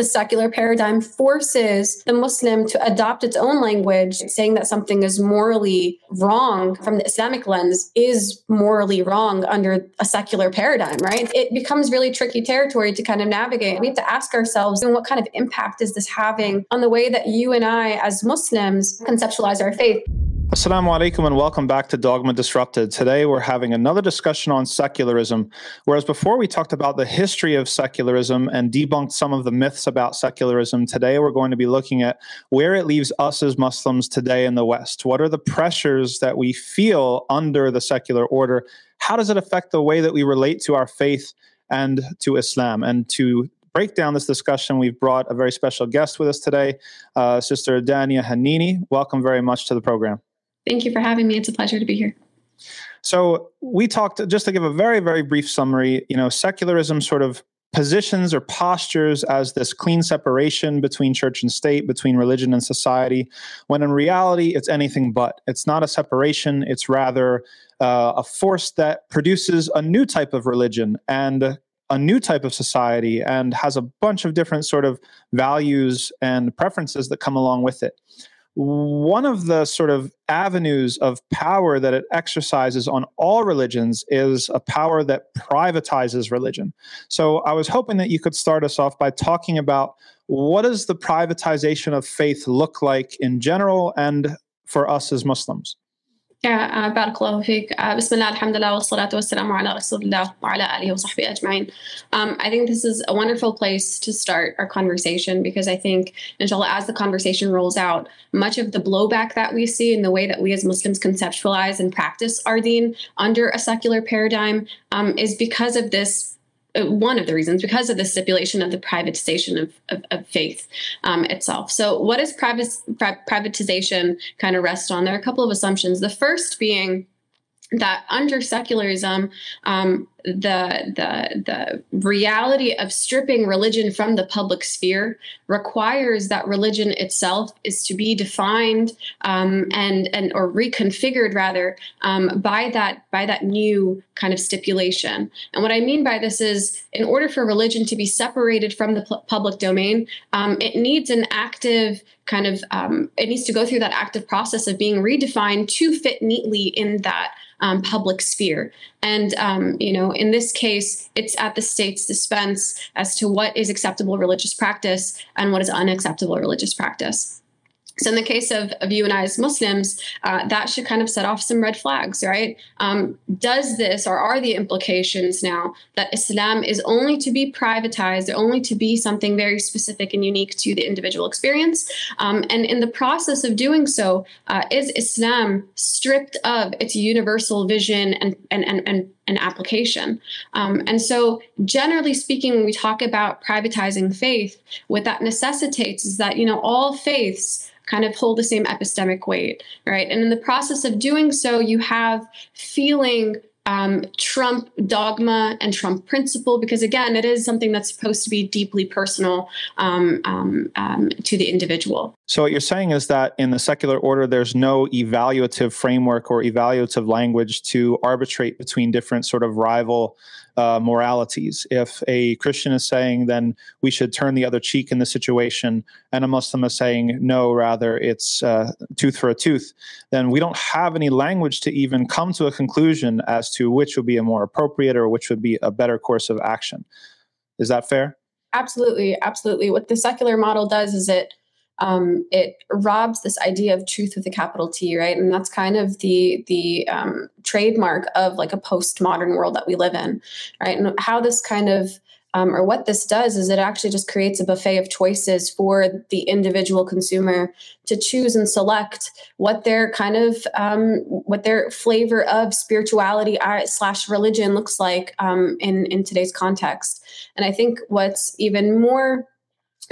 the secular paradigm forces the Muslim to adopt its own language, saying that something is morally wrong from the Islamic lens is morally wrong under a secular paradigm, right? It becomes really tricky territory to kind of navigate. We have to ask ourselves, and what kind of impact is this having on the way that you and I, as Muslims, conceptualize our faith? Assalamu alaikum and welcome back to Dogma Disrupted. Today we're having another discussion on secularism. Whereas before we talked about the history of secularism and debunked some of the myths about secularism, today we're going to be looking at where it leaves us as Muslims today in the West. What are the pressures that we feel under the secular order? How does it affect the way that we relate to our faith and to Islam? And to break down this discussion, we've brought a very special guest with us today, uh, Sister Dania Hanini. Welcome very much to the program. Thank you for having me. It's a pleasure to be here. So we talked just to give a very very brief summary. You know, secularism sort of positions or postures as this clean separation between church and state, between religion and society, when in reality it's anything but. It's not a separation. It's rather uh, a force that produces a new type of religion and a new type of society and has a bunch of different sort of values and preferences that come along with it one of the sort of avenues of power that it exercises on all religions is a power that privatizes religion. So I was hoping that you could start us off by talking about what does the privatization of faith look like in general and for us as Muslims? Yeah, uh, بارك الله فيك. Uh, بسم الله الحمد لله والصلاة والسلام على رسول الله وعلى آله وصحبه أجمعين. Um, I think this is a wonderful place to start our conversation because I think, inshallah, as the conversation rolls out, much of the blowback that we see in the way that we as Muslims conceptualize and practice our deen under a secular paradigm um, is because of this uh, one of the reasons because of the stipulation of the privatization of, of, of faith um, itself. So, what does privat, privatization kind of rest on? There are a couple of assumptions. The first being that under secularism, um, the the the reality of stripping religion from the public sphere requires that religion itself is to be defined um, and and or reconfigured rather um, by that by that new kind of stipulation. And what I mean by this is, in order for religion to be separated from the pu- public domain, um, it needs an active kind of um, it needs to go through that active process of being redefined to fit neatly in that um, public sphere. And, um, you know, in this case, it's at the state's dispense as to what is acceptable religious practice and what is unacceptable religious practice. So, in the case of, of you and I as Muslims, uh, that should kind of set off some red flags, right? Um, does this or are the implications now that Islam is only to be privatized, only to be something very specific and unique to the individual experience? Um, and in the process of doing so, uh, is Islam stripped of its universal vision and, and, and, and an application. Um, and so, generally speaking, when we talk about privatizing faith, what that necessitates is that, you know, all faiths kind of hold the same epistemic weight, right? And in the process of doing so, you have feeling um, Trump dogma and Trump principle, because again, it is something that's supposed to be deeply personal um, um, um, to the individual. So, what you're saying is that in the secular order, there's no evaluative framework or evaluative language to arbitrate between different sort of rival uh, moralities. If a Christian is saying, then we should turn the other cheek in the situation, and a Muslim is saying, no, rather it's uh, tooth for a tooth, then we don't have any language to even come to a conclusion as to which would be a more appropriate or which would be a better course of action. Is that fair? Absolutely, absolutely. What the secular model does is it um, it robs this idea of truth with a capital T, right? And that's kind of the the um, trademark of like a postmodern world that we live in, right? And how this kind of um, or what this does is it actually just creates a buffet of choices for the individual consumer to choose and select what their kind of um, what their flavor of spirituality slash religion looks like um, in in today's context. And I think what's even more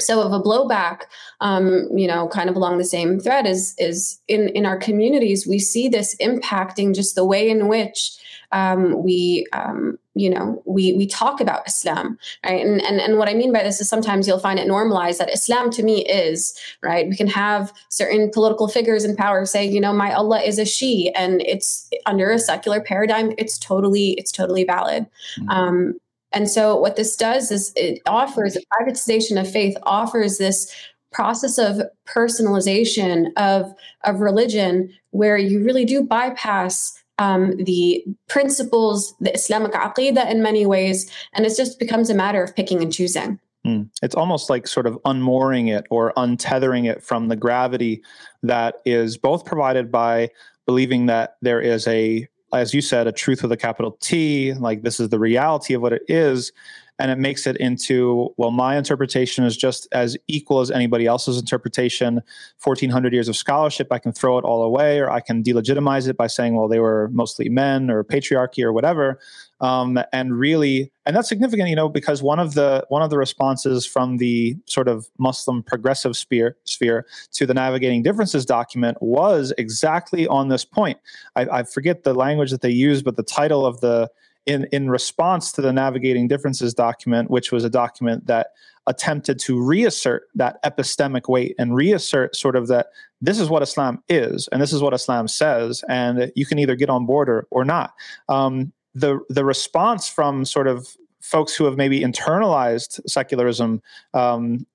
so of a blowback um, you know kind of along the same thread is is in in our communities we see this impacting just the way in which um, we um, you know we we talk about islam right? And, and and what i mean by this is sometimes you'll find it normalized that islam to me is right? We can have certain political figures in power say you know my allah is a she and it's under a secular paradigm it's totally it's totally valid. Mm-hmm. um, And so what this does is it offers privatization of faith offers this process of personalization of of religion where you really do bypass um, the principles, the Islamic aqidah in many ways, and it just becomes a matter of picking and choosing. Mm. It's almost like sort of unmooring it or untethering it from the gravity that is both provided by believing that there is a, as you said, a truth with a capital T, like this is the reality of what it is, and it makes it into well my interpretation is just as equal as anybody else's interpretation. 1400 years of scholarship i can throw it all away or i can delegitimize it by saying well they were mostly men or patriarchy or whatever um, and really and that's significant you know because one of the one of the responses from the sort of muslim progressive sphere sphere to the navigating differences document was exactly on this point I, I forget the language that they used but the title of the in, in response to the Navigating Differences document, which was a document that attempted to reassert that epistemic weight and reassert sort of that this is what Islam is and this is what Islam says, and you can either get on board or, or not. Um, the the response from sort of folks who have maybe internalized secularism um,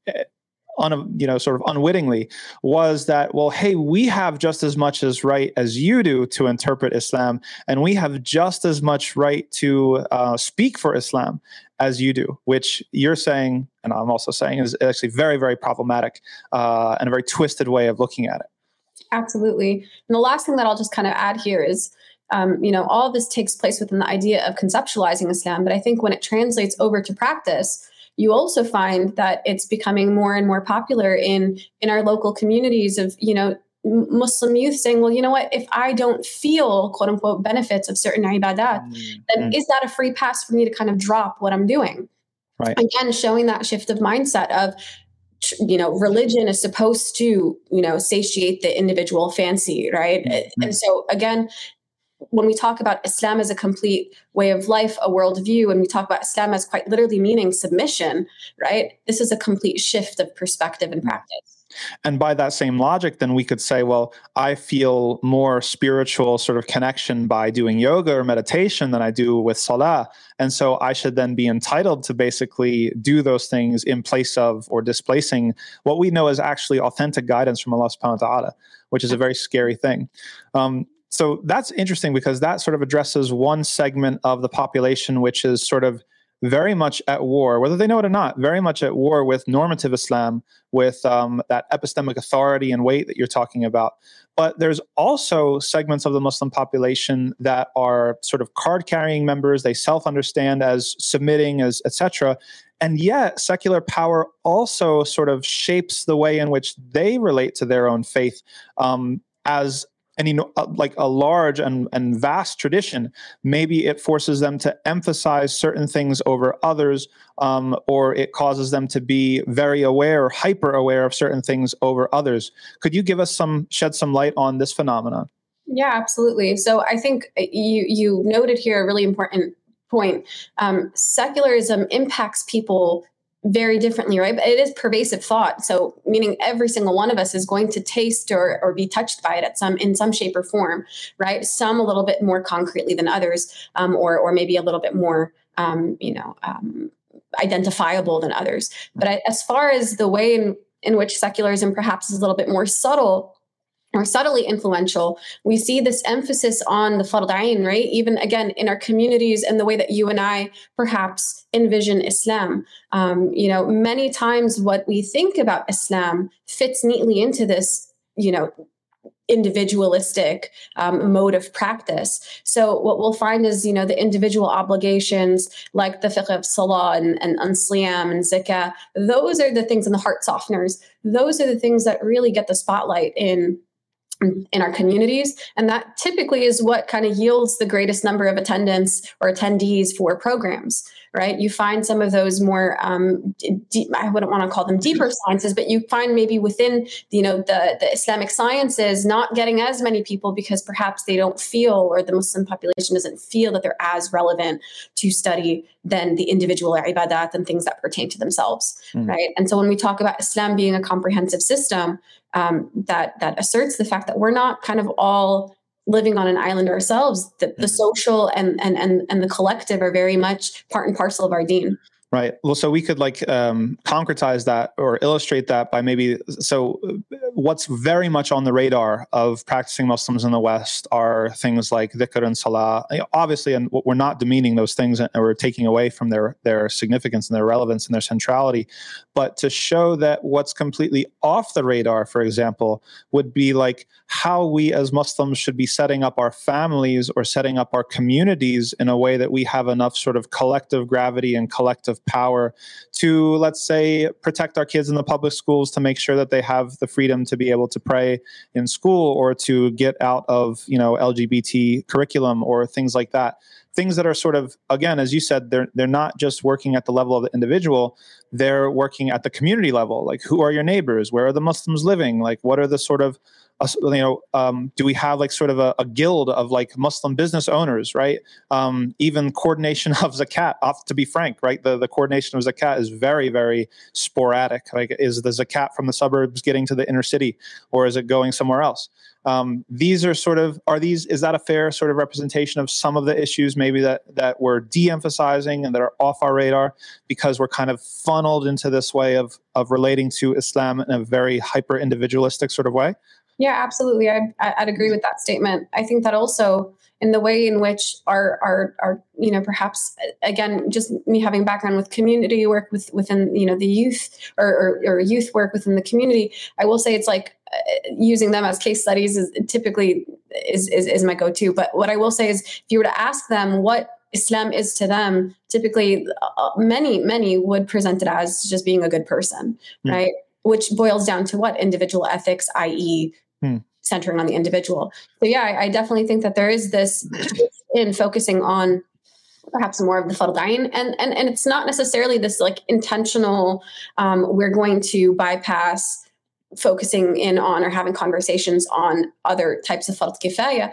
un, you know sort of unwittingly was that well hey we have just as much as right as you do to interpret islam and we have just as much right to uh, speak for islam as you do which you're saying and i'm also saying is actually very very problematic uh, and a very twisted way of looking at it. Absolutely. And the last thing that i'll just kind of add here is um, you know all this takes place within the idea of conceptualizing islam but i think when it translates over to practice you also find that it's becoming more and more popular in in our local communities of you know Muslim youth saying, well, you know what, if I don't feel quote unquote benefits of certain ibadat, mm-hmm. then mm. is that a free pass for me to kind of drop what I'm doing? Right. Again, showing that shift of mindset of, you know, religion is supposed to, you know, satiate the individual fancy, right? Mm-hmm. And so again, when we talk about Islam as a complete way of life, a worldview, and we talk about Islam as quite literally meaning submission, right? This is a complete shift of perspective and practice. And by that same logic, then we could say, well, I feel more spiritual sort of connection by doing yoga or meditation than I do with salah. And so I should then be entitled to basically do those things in place of or displacing what we know is actually authentic guidance from Allah subhanahu wa ta'ala, which is a very scary thing. Um, so that's interesting because that sort of addresses one segment of the population which is sort of very much at war, whether they know it or not, very much at war with normative Islam, with um, that epistemic authority and weight that you're talking about. But there's also segments of the Muslim population that are sort of card carrying members. They self understand as submitting, as etc. And yet, secular power also sort of shapes the way in which they relate to their own faith um, as any uh, like a large and, and vast tradition maybe it forces them to emphasize certain things over others um, or it causes them to be very aware or hyper aware of certain things over others. Could you give us some shed some light on this phenomenon yeah absolutely. So i think uh, you you noted here a really important point. Um, secularism impacts people very differently, right? But it is pervasive thought. So meaning every single one of us is going to taste or, or be touched by it at some in some shape or form, right? Some a little bit more concretely than others, um, or or maybe a little bit more um, you know, um, identifiable than others. But I, as far as the way in, in which secularism perhaps is a little bit more subtle, or subtly influential, we see this emphasis on the fard right? Even again in our communities and the way that you and I perhaps envision Islam. Um, you know, many times what we think about Islam fits neatly into this, you know, individualistic um, mode of practice. So what we'll find is, you know, the individual obligations like the fiqh of salah and, and, and siyam and zakah, those are the things and the heart softeners. Those are the things that really get the spotlight in in our communities. And that typically is what kind of yields the greatest number of attendance or attendees for programs, right? You find some of those more, um, deep, I wouldn't want to call them deeper sciences, but you find maybe within, you know, the, the Islamic sciences not getting as many people because perhaps they don't feel or the Muslim population doesn't feel that they're as relevant to study than the individual ibadat and things that pertain to themselves, mm. right? And so when we talk about Islam being a comprehensive system, um, that that asserts the fact that we're not kind of all living on an island ourselves. The, the mm-hmm. social and, and and and the collective are very much part and parcel of our deen. Right. Well, so we could like um, concretize that or illustrate that by maybe. So, what's very much on the radar of practicing Muslims in the West are things like dhikr and salah. Obviously, and we're not demeaning those things and we're taking away from their their significance and their relevance and their centrality. But to show that what's completely off the radar, for example, would be like how we as Muslims should be setting up our families or setting up our communities in a way that we have enough sort of collective gravity and collective power to, let's say, protect our kids in the public schools to make sure that they have the freedom to be able to pray in school or to get out of, you know, LGBT curriculum or things like that. Things that are sort of, again, as you said, they're they're not just working at the level of the individual; they're working at the community level. Like, who are your neighbors? Where are the Muslims living? Like, what are the sort of you know, um, do we have like sort of a, a, guild of like Muslim business owners, right? Um, even coordination of zakat, off to be frank, right? The, the coordination of zakat is very, very sporadic. Like, is the zakat from the suburbs getting to the inner city or is it going somewhere else? Um, these are sort of are these is that a fair sort of representation of some of the issues maybe that that we're de-emphasizing and that are off our radar because we're kind of funneled into this way of of relating to Islam in a very hyper individualistic sort of way? Yeah, absolutely. I'd, I'd agree with that statement. I think that also in the way in which our, our, our, you know, perhaps again, just me having background with community work with within, you know, the youth or, or, or youth work within the community, I will say it's like uh, using them as case studies is typically is, is, is my go-to. But what I will say is if you were to ask them what Islam is to them, typically uh, many, many would present it as just being a good person, mm. right? Which boils down to what individual ethics, i.e., hmm. centering on the individual. So yeah, I, I, definitely think that there is this in focusing on perhaps more of the fard ayn and and and it's not necessarily this like intentional um, we're going to bypass focusing in on or having conversations on other types of fard kifaya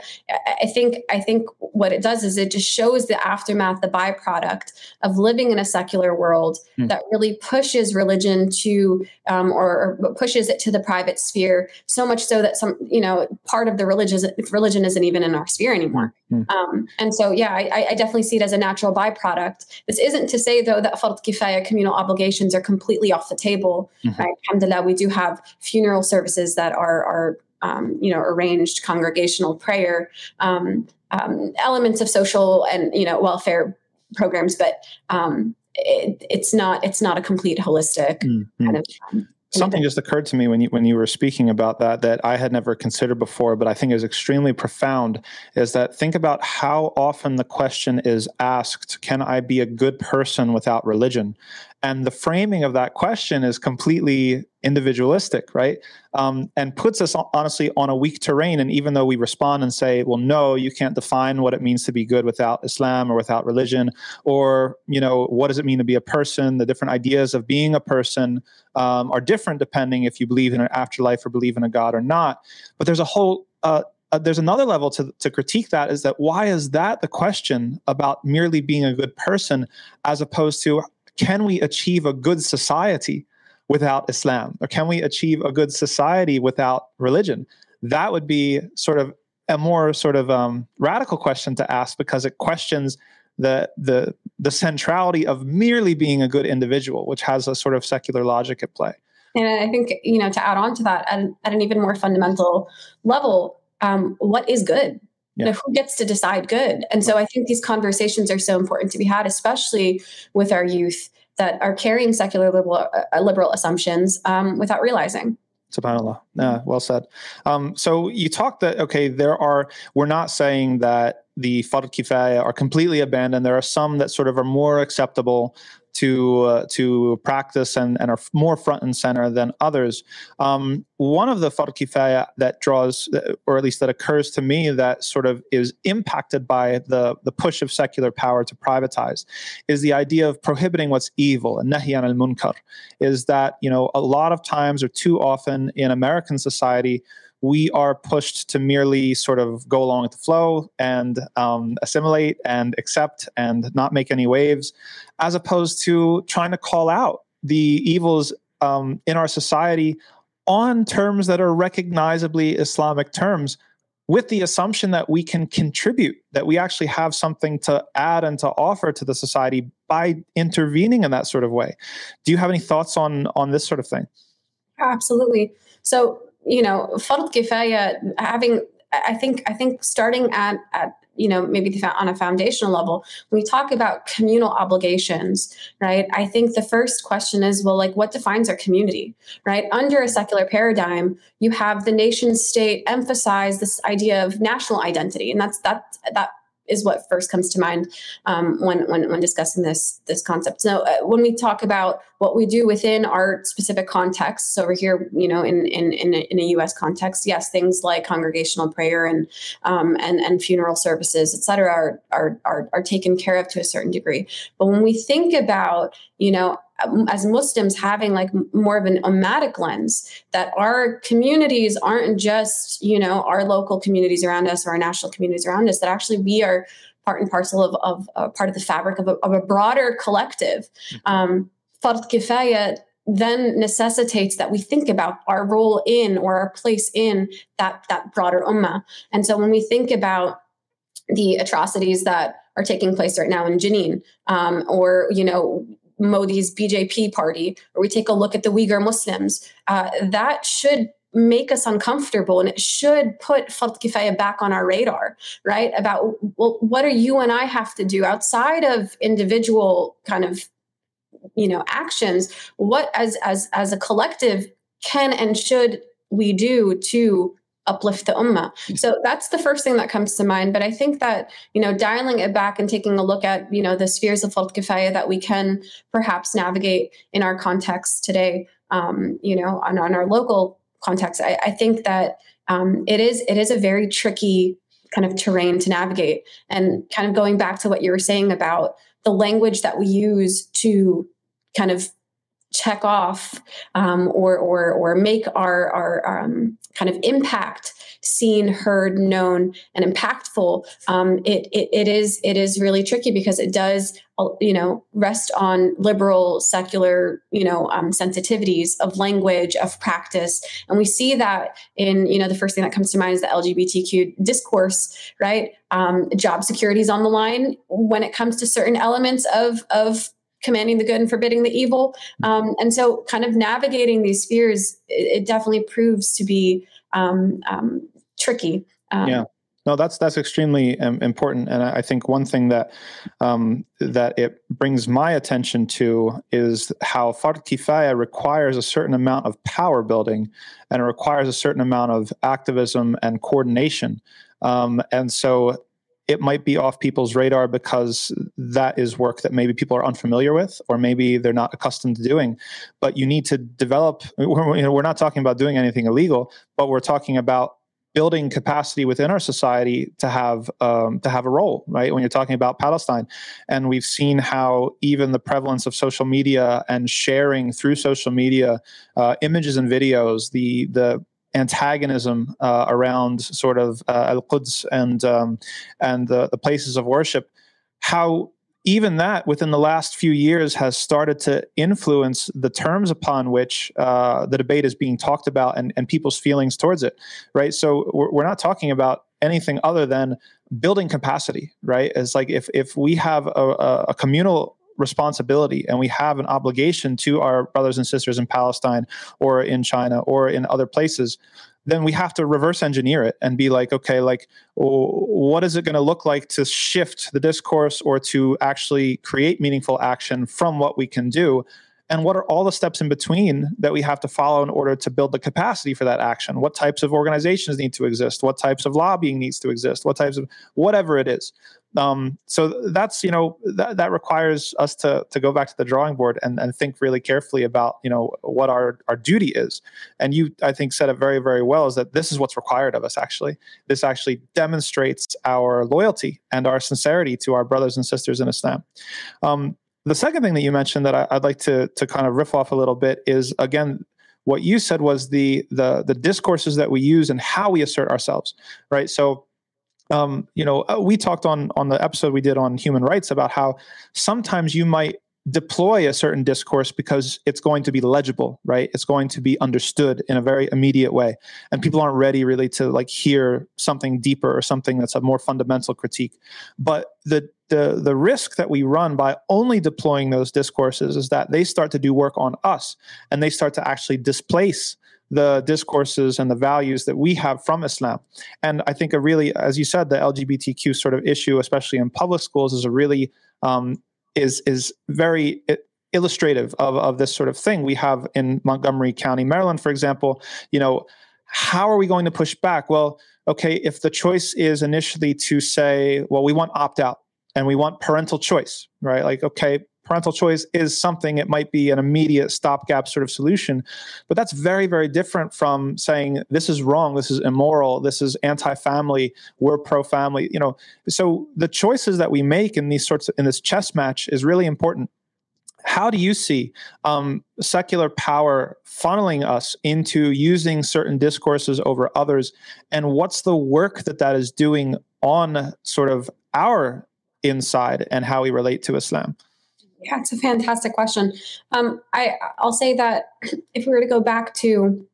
i think i think what it does is it just shows the aftermath the byproduct of living in a secular world mm. that really pushes religion to um, or, or, pushes it to the private sphere so much so that some you know part of the religion religion isn't even in our sphere anymore mm. um, and so yeah I, I, definitely see it as a natural byproduct this isn't to say though that fard kifaya communal obligations are completely off the table mm-hmm. right alhamdulillah we do have funeral services that are are um, you know arranged congregational prayer um, um, elements of social and you know welfare programs but um, it, it's not it's not a complete holistic mm-hmm. kind of um, something just occurred to me when you when you were speaking about that that I had never considered before, but I think is extremely profound. Is that think about how often the question is asked: Can I be a good person without religion? And the framing of that question is completely individualistic, right? Um, and puts us honestly on a weak terrain. And even though we respond and say, well, no, you can't define what it means to be good without Islam or without religion, or, you know, what does it mean to be a person? The different ideas of being a person um, are different depending if you believe in an afterlife or believe in a God or not. But there's a whole uh, uh, there's another level to, to critique that is that why is that the question about merely being a good person as opposed to can we achieve a good society without Islam? Or can we achieve a good society without religion? That would be sort of a more sort of um, radical question to ask because it questions the the the centrality of merely being a good individual, which has a sort of secular logic at play. And I think you know to add on to that, at, at an even more fundamental level, um, what is good? Yeah. You know, who gets to decide good? And so I think these conversations are so important to be had, especially with our youth that are carrying secular liberal, uh, liberal assumptions um, without realizing. SubhanAllah. Yeah, well said. Um, so you talked that, okay, there are, we're not saying that the Fard Kifaya are completely abandoned. There are some that sort of are more acceptable to uh, to practice and, and are more front and center than others. Um, one of the kifaya that draws, or at least that occurs to me, that sort of is impacted by the the push of secular power to privatize, is the idea of prohibiting what's evil and nahyan al munkar. Is that you know a lot of times or too often in American society we are pushed to merely sort of go along with the flow and um, assimilate and accept and not make any waves, as opposed to trying to call out the evils um, in our society on terms that are recognizably Islamic terms with the assumption that we can contribute, that we actually have something to add and to offer to the society by intervening in that sort of way. Do you have any thoughts on on this sort of thing? Absolutely. So, you know, fard kifaya having I think I think starting at at you know maybe the, on a foundational level when we talk about communal obligations right i think the first question is well like what defines our community right? Under a secular paradigm you have the nation state emphasize this idea of national identity and that's that that is what first comes to mind um, when, when when discussing this this concept. So uh, when we talk about what we do within our specific contexts over here, you know, in in in a, in a U.S. context, yes, things like congregational prayer and um, and and funeral services, et cetera, are, are are are taken care of to a certain degree. But when we think about you know as Muslims having like more of an ummatic lens that our communities aren't just you know our local communities around us or our national communities around us that actually we are part and parcel of, of uh, part of the fabric of a, of a broader collective mm-hmm. um, fard kifaya then necessitates that we think about our role in or our place in that that broader ummah and so when we think about the atrocities that are taking place right now in Jenin, um, or you know Modi's BJP party, or we take a look at the Uyghur Muslims, uh, that should make us uncomfortable and it should put Fard back on our radar, right? About, well, what do you and I have to do outside of individual kind of, you know, actions? What as as as a collective can and should we do to uplift the ummah. So that's the first thing that comes to mind. But I think that, you know, dialing it back and taking a look at, you know, the spheres of fard kifaya that we can perhaps navigate in our context today, um, you know, on, on our local context, I, I think that um, it is it is a very tricky kind of terrain to navigate. And kind of going back to what you were saying about the language that we use to kind of check off um, or or or make our our um, kind of impact seen, heard, known, and impactful. Um, it, it it is it is really tricky because it does uh, you know rest on liberal secular you know um, sensitivities of language of practice, and we see that in you know the first thing that comes to mind is the LGBTQ discourse, right? Um, job security is on the line when it comes to certain elements of of commanding the good and forbidding the evil. Um, and so, kind of navigating these spheres, it, it definitely proves to be um, um, tricky. Um, yeah. No, that's that's extremely important, and I think one thing that um, that it brings my attention to is how fard kifaya requires a certain amount of power building, and it requires a certain amount of activism and coordination. Um, and so, it might be off people's radar because that is work that maybe people are unfamiliar with or maybe they're not accustomed to doing. But you need to develop we're, you know, we're not talking about doing anything illegal but we're talking about building capacity within our society to have um, to have a role right? When you're talking about palestine. And we've seen how even the prevalence of social media and sharing through social media uh, images and videos the the antagonism uh, around sort of uh, Al Quds and um, and the, the places of worship, how even that within the last few years has started to influence the terms upon which uh, the debate is being talked about and, and people's feelings towards it, right? So we're, we're not talking about anything other than building capacity, right? It's like if if we have a, a communal responsibility and we have an obligation to our brothers and sisters in Palestine or in China or in other places, then we have to reverse engineer it and be like, okay, like, what is it going to look like to shift the discourse or to actually create meaningful action from what we can do? and what are all the steps in between that we have to follow in order to build the capacity for that action? What types of organizations need to exist? What types of lobbying needs to exist? What types of whatever it is um, so that's you know that, that requires us to to go back to the drawing board and, and think really carefully about you know what our our duty is. And you i think said it very very well is that this is what's required of us actually. This actually demonstrates our loyalty and our sincerity to our brothers and sisters in islam. Um, the second thing that you mentioned that I, i'd like to to kind of riff off a little bit is again what you said was the the the discourses that we use and how we assert ourselves right? So um, you know, uh, we talked on on the episode we did on human rights about how sometimes you might deploy a certain discourse because it's going to be legible right? It's going to be understood in a very immediate way. And people aren't ready really to like hear something deeper or something that's a more fundamental critique. But the the the risk that we run by only deploying those discourses is that they start to do work on us and they start to actually displace the discourses and the values that we have from Islam. And I think a really, as you said, the LGBTQ sort of issue, especially in public schools, is a really um, is is very illustrative of, of this sort of thing we have in Montgomery County, Maryland, for example. You know, how are we going to push back? Well, okay, if the choice is initially to say, well, we want opt out and we want parental choice, right? Like, okay, parental choice is something it might be an immediate stopgap sort of solution but that's very very different from saying this is wrong this is immoral this is anti-family we're pro-family you know. So the choices that we make in these sorts of in this chess match is really important. How do you see um, secular power funneling us into using certain discourses over others? And what's the work that that is doing on sort of our inside and how we relate to islam yeah, it's a fantastic question. Um, I I'll say that if we were to go back to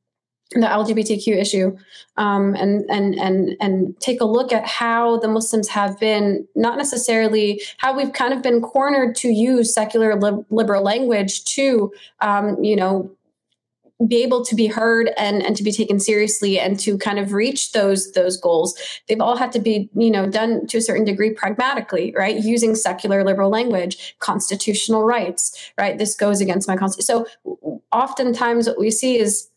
the LGBTQ issue um, and and and and take a look at how the Muslims have been not necessarily how we've kind of been cornered to use secular li- liberal language to um, you know be able to be heard and and to be taken seriously and to kind of reach those those goals. They've all had to be you know done to a certain degree pragmatically right? Using secular liberal language constitutional rights right? This goes against my constitution so oftentimes what we see is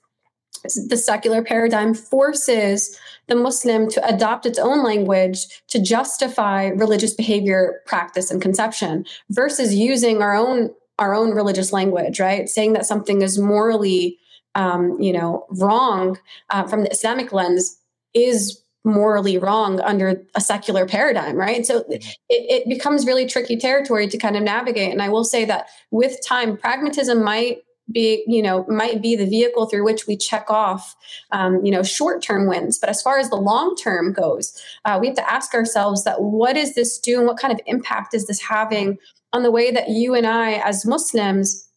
the secular paradigm forces the muslim to adopt its own language to justify religious behavior practice and conception versus using our own our own religious language right? Saying that something is morally um, you know, wrong uh, from the Islamic lens is morally wrong under a secular paradigm, right? So mm-hmm. it, it becomes really tricky territory to kind of navigate. And I will say that with time, pragmatism might be you know might be the vehicle through which we check off um, you know short term wins but as far as the long term goes uh, we have to ask ourselves that what is this doing what kind of impact is this having on the way that you and i as muslims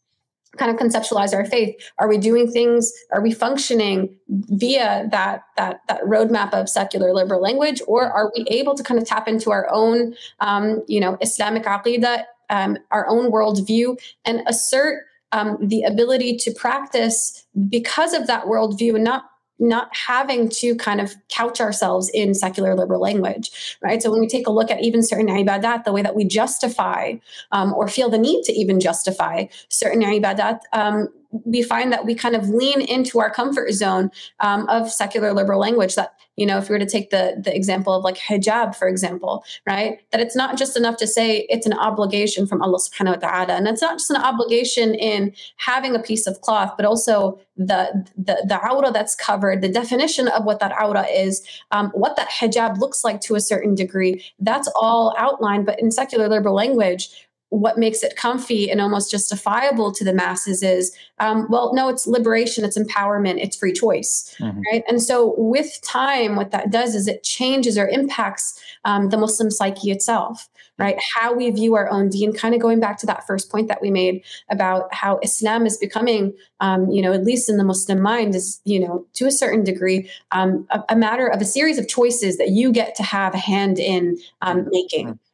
kind of conceptualize our faith. Are we doing things are we functioning via that that that roadmap of secular liberal language or are we able to kind of tap into our own um, you know islamic aqidah um, our own worldview and assert um, the ability to practice because of that worldview and not not having to kind of couch ourselves in secular liberal language, right? So when we take a look at even certain ibadat, the way that we justify um, or feel the need to even justify certain ibadat, um, we find that we kind of lean into our comfort zone um, of secular liberal language that you know if we were to take the the example of like hijab for example right that it's not just enough to say it's an obligation from allah subhanahu wa ta'ala and it's not just an obligation in having a piece of cloth but also the the the awrah that's covered the definition of what that awrah is um, what that hijab looks like to a certain degree. That's all outlined but in secular liberal language what makes it comfy and almost justifiable to the masses is um, well no it's liberation it's empowerment it's free choice mm-hmm. right? And so with time what that does is it changes or impacts um, the muslim psyche itself right? How we view our own deen kind of going back to that first point that we made about how islam is becoming um, you know at least in the muslim mind is you know to a certain degree um, a, a, matter of a series of choices that you get to have a hand in um, making. Mm-hmm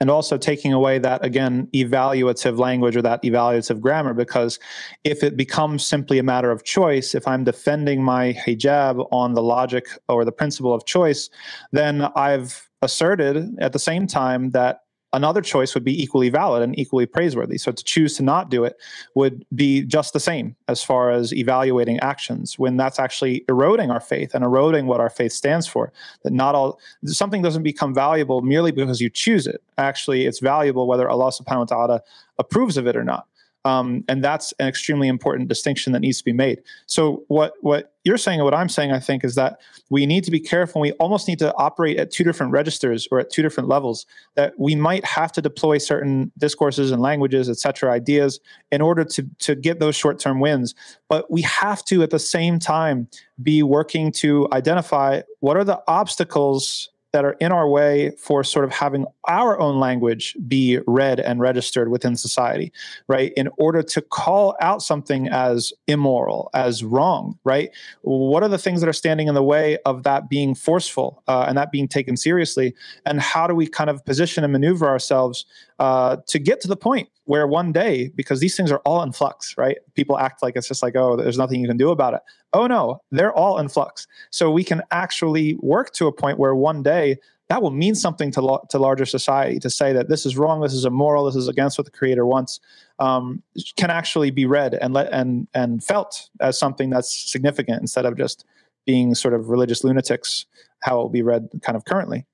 and also taking away that again evaluative language or that evaluative grammar because if it becomes simply a matter of choice if i'm defending my hijab on the logic or the principle of choice then i've asserted at the same time that another choice would be equally valid and equally praiseworthy. So to choose to not do it would be just the same as far as evaluating actions when that's actually eroding our faith and eroding what our faith stands for. That not all something doesn't become valuable merely because you choose it. Actually, it's valuable whether Allah subhanahu wa ta'ala approves of it or not. Um, and that's an extremely important distinction that needs to be made. So what what you're saying and what I'm saying, I think, is that we need to be careful. We almost need to operate at two different registers or at two different levels. That we might have to deploy certain discourses and languages, et cetera, ideas in order to to get those short term wins. But we have to at the same time be working to identify what are the obstacles that are in our way for sort of having our own language be read and registered within society, right? In order to call out something as immoral, as wrong, right? What are the things that are standing in the way of that being forceful uh, and that being taken seriously? And how do we kind of position and maneuver ourselves uh, to get to the point where one day, because these things are all in flux, right? People act like it's just like, oh, there's nothing you can do about it. Oh no, they're all in flux. So we can actually work to a point where one day that will mean something to, lo- to larger society to say that this is wrong, this is immoral, this is against what the creator wants, um, can actually be read and let and and felt as something that's significant instead of just being sort of religious lunatics. How it will be read kind of currently.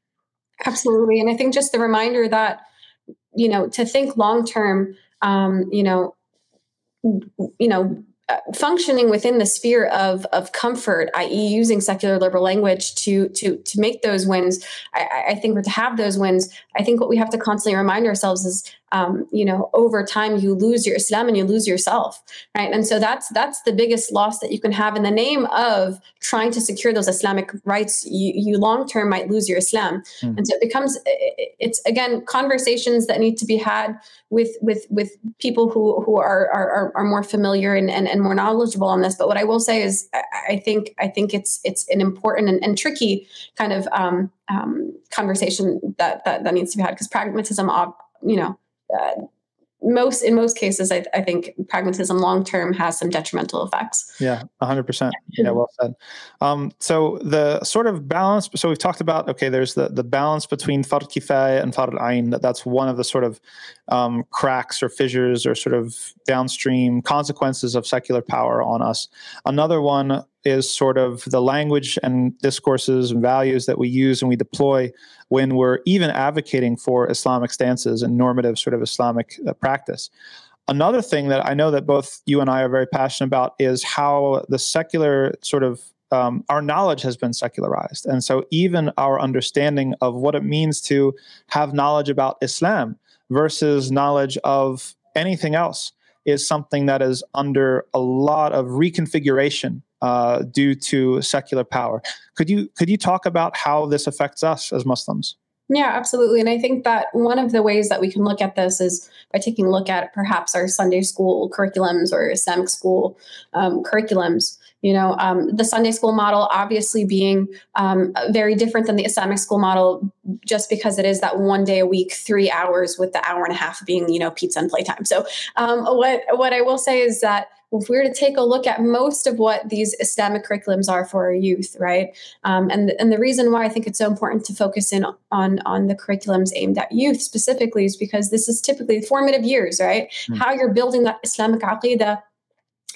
Absolutely, and I think just the reminder that you know to think long term. Um, you know, you know uh, functioning within the sphere of of comfort, i.e., using secular liberal language to to to make those wins, I, I think, or to have those wins, I think what we have to constantly remind ourselves is um, you know, over time you lose your Islam and you lose yourself, right? And so that's that's the biggest loss that you can have in the name of trying to secure those Islamic rights. You, you long term might lose your Islam, mm. and so it becomes it's again conversations that need to be had with with with people who who are are, are more familiar and, and, and more knowledgeable on this. But what I will say is, I think I think it's it's an important and, and tricky kind of um, um, conversation that, that that needs to be had because pragmatism, you know uh, most in most cases I, I think pragmatism long term has some detrimental effects. Yeah 100% yeah. Well said. Um, so the sort of balance so we've talked about okay there's the the balance between fard kifaya and fard ayn that that's one of the sort of um, cracks or fissures or sort of downstream consequences of secular power on us. Another one is sort of the language and discourses and values that we use and we deploy when we're even advocating for Islamic stances and normative sort of Islamic uh, practice. Another thing that I know that both you and I are very passionate about is how the secular sort of um, our knowledge has been secularized. And so even our understanding of what it means to have knowledge about Islam versus knowledge of anything else is something that is under a lot of reconfiguration uh, due to secular power. Could you could you talk about how this affects us as Muslims? Yeah, absolutely. And I think that one of the ways that we can look at this is by taking a look at perhaps our Sunday school curriculums or Islamic school um, curriculums. You know, um, the Sunday school model obviously being um, very different than the Islamic school model, just because it is that one day a week, three hours, with the hour and a half being you know pizza and playtime. So, um, what what I will say is that if we were to take a look at most of what these Islamic curriculums are for our youth, right? Um, and, and the reason why I think it's so important to focus in on, on the curriculums aimed at youth specifically is because this is typically formative years, right? Mm. How you're building that Islamic aqidah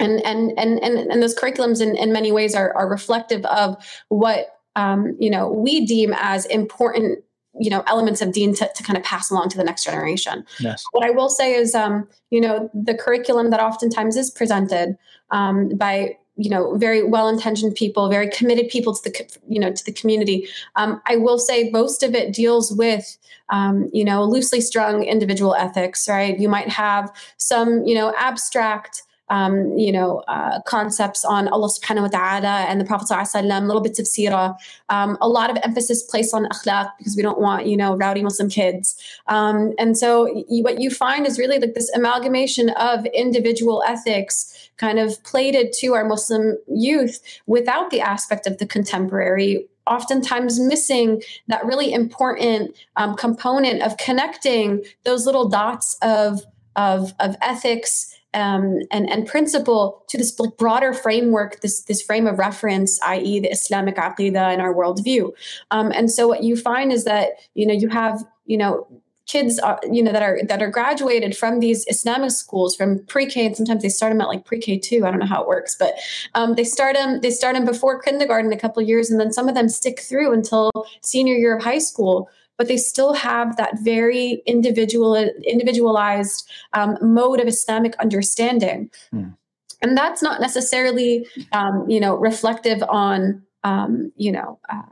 and and and and, and those curriculums in, in many ways are, are reflective of what um, you know we deem as important you know elements of deen to, to kind of pass along to the next generation yes. what i will say is um, you know the curriculum that oftentimes is presented um, by you know very well intentioned people very committed people to the you know to the community um, i will say most of it deals with um, you know loosely strung individual ethics right you might have some you know abstract um, you know, uh, concepts on Allah subhanahu wa ta'ala and the Prophet sallallahu little bits of seerah, um, a lot of emphasis placed on akhlaq because we don't want, you know, rowdy Muslim kids. Um, and so you, what you find is really like this amalgamation of individual ethics kind of plated to our Muslim youth without the aspect of the contemporary oftentimes missing that really important um, component of connecting those little dots of of, of ethics um, and, and principle to this broader framework, this, this frame of reference, i.e., the Islamic aqidah and our worldview. Um, and so what you find is that you know you have you know kids are, you know that are that are graduated from these Islamic schools from pre-K and sometimes they start them at like pre-K too. I don't know how it works, but um, they start them they start them before kindergarten a couple years, and then some of them stick through until senior year of high school but they still have that very individual individualized um, mode of Islamic understanding. Mm. And that's not necessarily, um, you know, reflective on, um, you know, uh,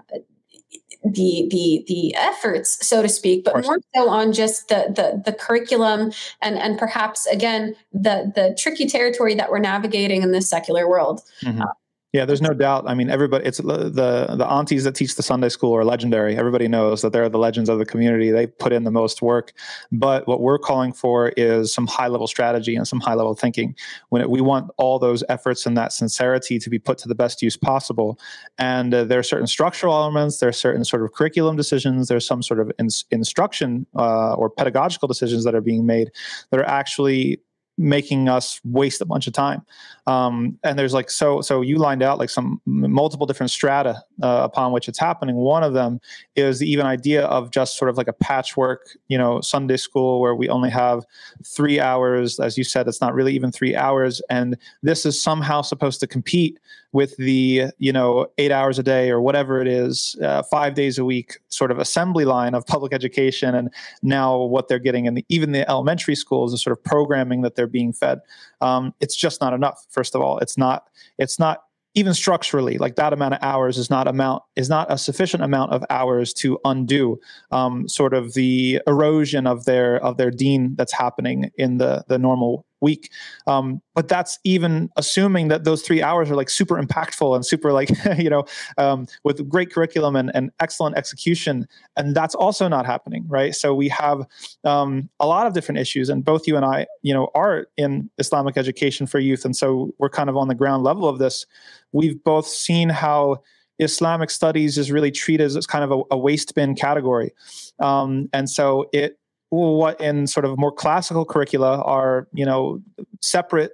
the the the efforts, so to speak, but more so on just the the the curriculum and and perhaps again the the tricky territory that we're navigating in this secular world. Mm-hmm. Uh, Yeah, there's no doubt. I mean, everybody, it's the the aunties that teach the Sunday school are legendary. Everybody knows that they're the legends of the community. They put in the most work. But what we're calling for is some high level strategy and some high level thinking. When it, we want all those efforts and that sincerity to be put to the best use possible. And uh, there are certain structural elements. There are certain sort of curriculum decisions. There's some sort of in, instruction uh, or pedagogical decisions that are being made that are actually making us waste a bunch of time. Um, and there's like so so you lined out like some multiple different strata uh, upon which it's happening. One of them is the even idea of just sort of like a patchwork, you know, Sunday school where we only have three hours. As you said, it's not really even three hours, and this is somehow supposed to compete with the you know eight hours a day or whatever it is, uh, five days a week sort of assembly line of public education, and now what they're getting in the, even the elementary schools, the sort of programming that they're being fed. Um, it's just not enough. First of all, it's not it's not even structurally like that amount of hours is not amount is not a sufficient amount of hours to undo um, sort of the erosion of their of their deen that's happening in the the normal week. Um, but that's even assuming that those three hours are like super impactful and super like, you know, um, with great curriculum and, and excellent execution. And that's also not happening, right? So we have um, a lot of different issues. And both you and I, you know, are in Islamic education for youth. And so we're kind of on the ground level of this. We've both seen how Islamic studies is really treated as kind of a, a waste bin category. Um, and so it what in sort of more classical curricula are you know separate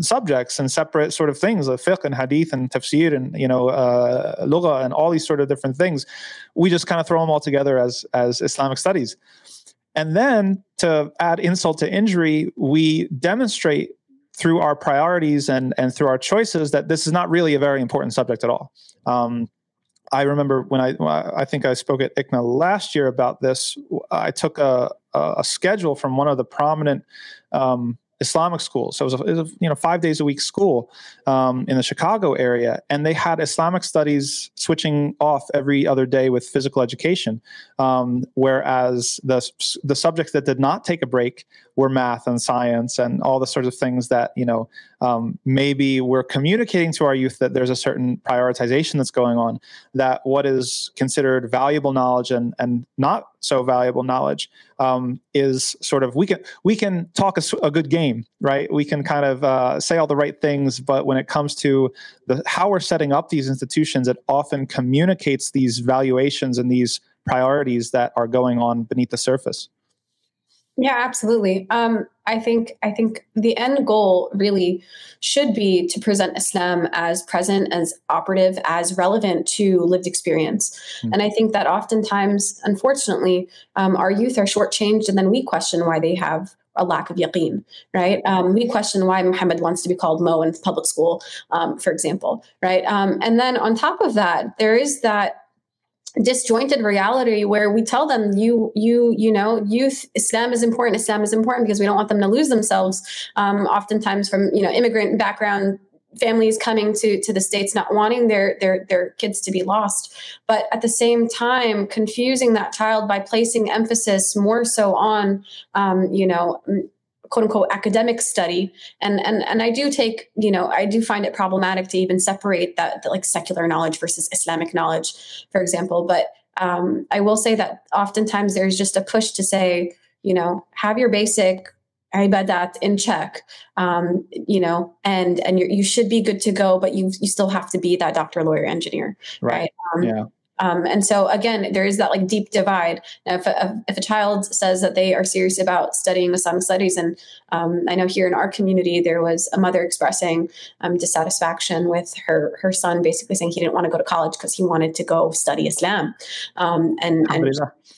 subjects and separate sort of things like fiqh and hadith and tafsir and you know uh, lugha and all these sort of different things. We just kind of throw them all together as as islamic studies. And then to add insult to injury we demonstrate through our priorities and and through our choices that this is not really a very important subject at all. Um, I remember when I I think I spoke at ICNA last year about this. I took a a schedule from one of the prominent um, Islamic schools. So it was, a, it was a, you know five days a week school um, in the Chicago area, and they had Islamic studies switching off every other day with physical education. Um, whereas the the subjects that did not take a break were math and science and all the sorts of things that you know um, maybe we're communicating to our youth that there's a certain prioritization that's going on. That what is considered valuable knowledge and and not so valuable knowledge um, is sort of we can we can talk a, a good game, right? We can kind of uh, say all the right things, but when it comes to the how we're setting up these institutions, it often communicates these valuations and these priorities that are going on beneath the surface. Yeah, absolutely. Um, I think I think the end goal really should be to present Islam as present, as operative, as relevant to lived experience. Mm-hmm. And I think that oftentimes, unfortunately, um, our youth are shortchanged, and then we question why they have a lack of yaqeen, right? Um, we question why Muhammad wants to be called Mo in public school, um, for example, right? Um, and then on top of that, there is that disjointed reality where we tell them you you you know youth islam is important islam is important because we don't want them to lose themselves um, oftentimes from you know immigrant background families coming to to the states not wanting their their their kids to be lost. But at the same time confusing that child by placing emphasis more so on um, you know quote unquote academic study. And and and i do take you know i do find it problematic to even separate that, like secular knowledge versus islamic knowledge for example. But um, i will say that oftentimes there's just a push to say you know have your basic ibadat in check um, you know and and you should be good to go but you you still have to be that doctor lawyer engineer right, right? Um, yeah um, and so again, there is that like deep divide. Now, if a, if a child says that they are serious about studying Islamic studies, and um, I know here in our community there was a mother expressing um, dissatisfaction with her her son, basically saying he didn't want to go to college because he wanted to go study Islam. Um, and and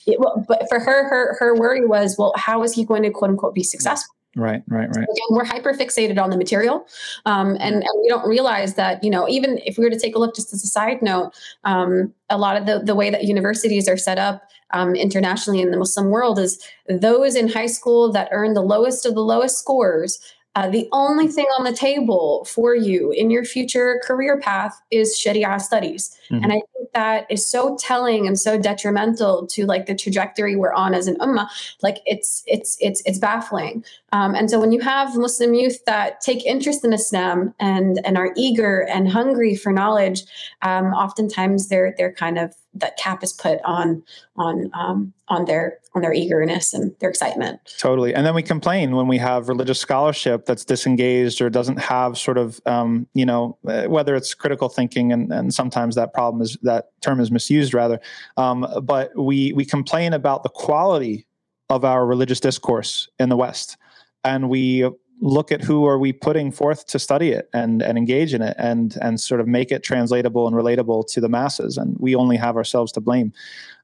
it, well, but for her, her her worry was, well, how is he going to quote unquote be successful? Right, right, right. again, we're hyper fixated on the material, um, and, and, we don't realize that you know even if we were to take a look, just as a side note, um, a lot of the the way that universities are set up um, internationally in the Muslim world is those in high school that earn the lowest of the lowest scores. Uh, the only thing on the table for you in your future career path is Sharia studies, mm-hmm. and I think that is so telling and so detrimental to like the trajectory we're on as an ummah like it's it's it's it's baffling um, and so when you have muslim youth that take interest in islam and and are eager and hungry for knowledge um, oftentimes they're they're kind of that cap is put on on um, on their on their eagerness and their excitement. Totally, and then we complain when we have religious scholarship that's disengaged or doesn't have sort of um, you know uh, whether it's critical thinking and, and sometimes that problem is that term is misused rather, um, but we we complain about the quality of our religious discourse in the West, and we look at who are we putting forth to study it and and engage in it and and sort of make it translatable and relatable to the masses and we only have ourselves to blame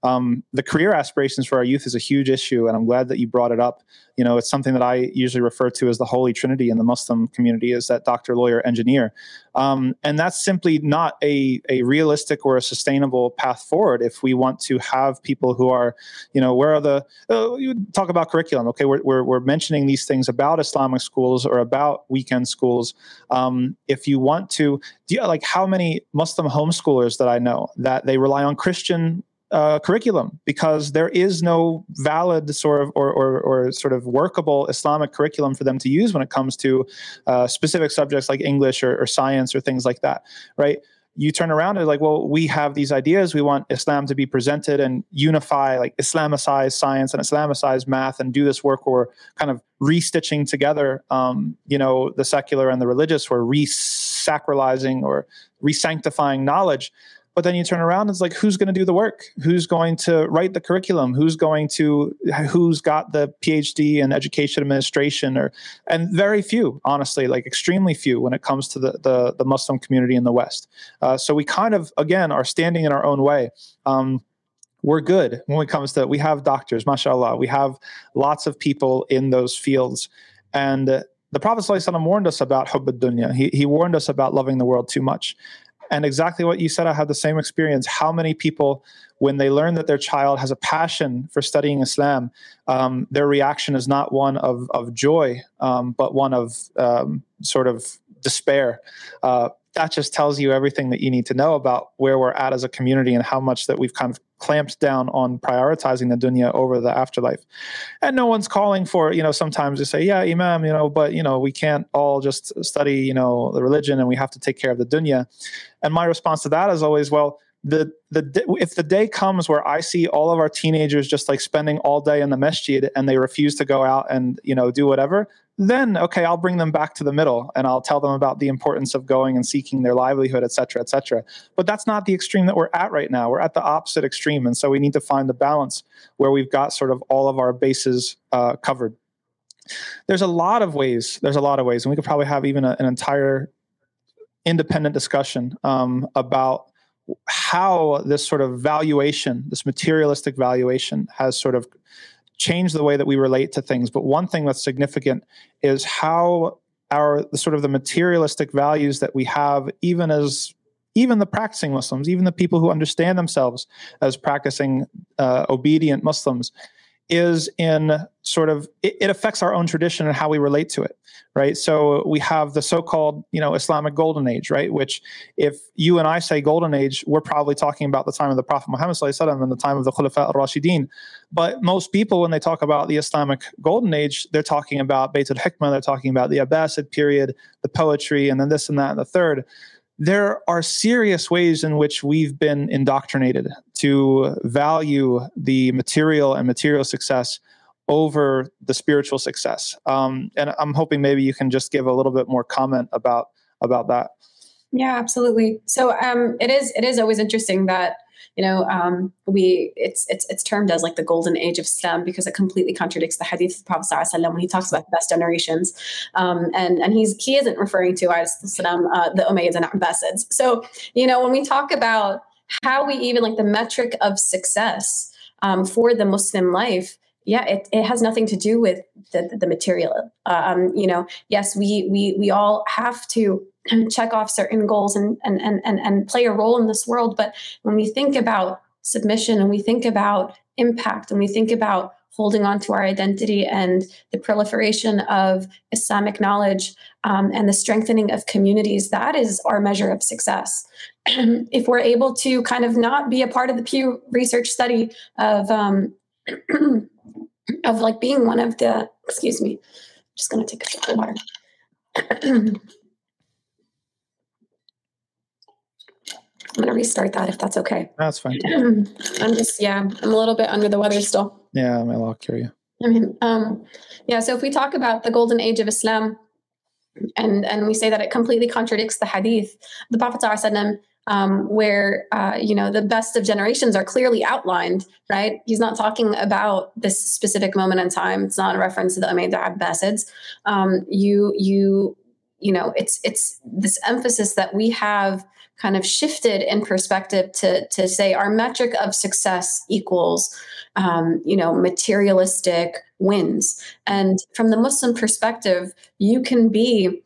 um, the career aspirations for our youth is a huge issue, and I'm glad that you brought it up. You know, it's something that I usually refer to as the holy trinity in the Muslim community is that doctor, lawyer, engineer, um, and that's simply not a a realistic or a sustainable path forward if we want to have people who are, you know, where are the uh, you talk about curriculum? Okay, we're, we're we're mentioning these things about Islamic schools or about weekend schools. Um, if you want to, do you, like how many Muslim homeschoolers that I know that they rely on Christian uh, curriculum because there is no valid sort of or, or, or, sort of workable Islamic curriculum for them to use when it comes to uh, specific subjects like English or, or, science or things like that, right? You turn around and like, well, we have these ideas. We want Islam to be presented and unify, like Islamicize science and Islamicize math, and do this work we're kind of restitching together, um, you know, the secular and the religious, or re-sacralizing or re-sanctifying knowledge but then you turn around and it's like who's going to do the work? Who's going to write the curriculum? Who's going to who's got the phd in education administration? Or and very few honestly like extremely few when it comes to the the, the muslim community in the west. Uh, so we kind of again are standing in our own way. Um, we're good when it comes to we have doctors mashallah. We have lots of people in those fields. And the Prophet ﷺ warned us about hubb dunya. He, he warned us about loving the world too much. And exactly what you said, I had the same experience. How many people, when they learn that their child has a passion for studying Islam, um, their reaction is not one of, of joy, um, but one of um, sort of despair. Uh, that just tells you everything that you need to know about where we're at as a community and how much that we've kind of clamped down on prioritizing the dunya over the afterlife. And no one's calling for, you know, sometimes they say, yeah, Imam, you know, but, you know, we can't all just study, you know, the religion and we have to take care of the dunya. And my response to that is always, well, the the if the day comes where I see all of our teenagers just like spending all day in the masjid and they refuse to go out and you know do whatever, then okay, I'll bring them back to the middle and I'll tell them about the importance of going and seeking their livelihood, et cetera, et cetera. But that's not the extreme that we're at right now. We're at the opposite extreme, and so we need to find the balance where we've got sort of all of our bases uh, covered. There's a lot of ways. There's a lot of ways, and we could probably have even a, an entire independent discussion um, about how this sort of valuation, this materialistic valuation, has sort of changed the way that we relate to things. But one thing that's significant is how our the sort of the materialistic values that we have, even as even the practicing Muslims, even the people who understand themselves as practicing uh, obedient Muslims, is in sort of it, it, affects our own tradition and how we relate to it right? So we have the so-called you know islamic golden age right? Which if you and i say golden age we're probably talking about the time of the prophet muhammad and the time of the khulafa al-rashidin but most people when they talk about the islamic golden age they're talking about Bayt al-hikmah they're talking about the abbasid period the poetry and then this and that and the third. There are serious ways in which we've been indoctrinated to value the material and material success over the spiritual success. Um, and I'm hoping maybe you can just give a little bit more comment about about that. Yeah, absolutely. So um, it is it is always interesting that you know, um, we it's it's it's termed as like the golden age of Islam because it completely contradicts the hadith of the Prophet ﷺ when he talks about the best generations, um, and and he's he isn't referring to as uh, the Umayyads and Abbasids. So you know, when we talk about how we even like the metric of success um, for the Muslim life, yeah, it, it has nothing to do with the, the material. Um, you know, yes, we we we all have to check off certain goals and, and and and and play a role in this world. But when we think about submission and we think about impact and we think about holding on to our identity and the proliferation of Islamic knowledge um, and the strengthening of communities, that is our measure of success. if we're able to kind of not be a part of the Pew Research study of um, of like being one of the excuse me, just going to take a sip of water. I'm going to restart that if that's okay. That's fine. I'm just, yeah, I'm a little bit under the weather still. Yeah, I'm a hear you. I mean, um, yeah. So if we talk about the golden age of Islam, and and we say that it completely contradicts the Hadith, the Prophet ﷺ, um, where uh, you know the best of generations are clearly outlined. Right? He's not talking about this specific moment in time. It's not a reference to the Umayyad Abbasids. Um, you you you know, it's it's this emphasis that we have kind of shifted in perspective to to say our metric of success equals um, you know materialistic wins. And from the muslim perspective you can be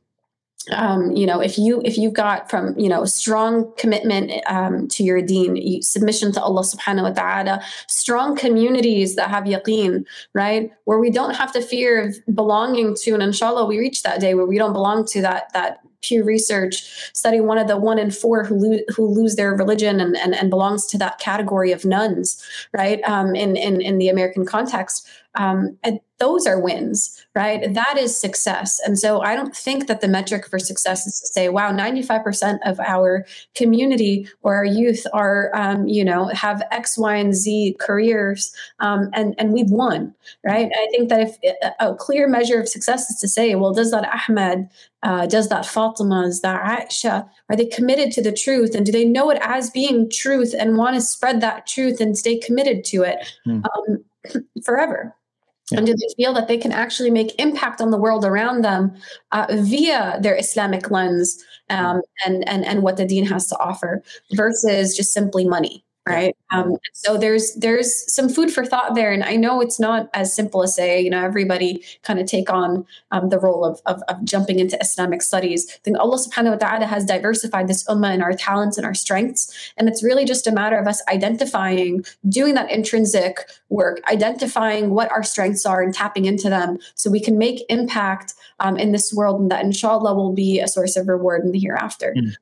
um, you know, if you if you've got from you know strong commitment um, to your deen, submission to Allah Subhanahu wa Taala, strong communities that have yaqeen, right, where we don't have to fear of belonging to, and inshallah, we reach that day where we don't belong to that that Pew Research study one of the one in four who lose who lose their religion and, and, and belongs to that category of nones, right? Um, in, in in the American context, um, and those are wins, right? That is success. And so I don't think that the metric for success is to say, wow, 95% of our community or our youth are, um, you know, have X, Y, and Z careers um, and, and we've won, right? I think that if a clear measure of success is to say, well, does that Ahmed, uh, does that Fatima, does that Aisha, are they committed to the truth and do they know it as being truth and want to spread that truth and stay committed to it mm. um, forever? Yeah. And do they feel that they can actually make impact on the world around them uh, via their Islamic lens um, and, and, and what the deen has to offer versus just simply money? Right? Um, so there's there's some food for thought there and i know it's not as simple as say you know everybody kind of take on um, the role of, of, of, jumping into islamic studies. I think allah subhanahu wa ta'ala has diversified this ummah and our talents and our strengths and it's really just a matter of us identifying doing that intrinsic work identifying what our strengths are and tapping into them so we can make impact um, in this world and that inshallah will be a source of reward in the hereafter. Mm.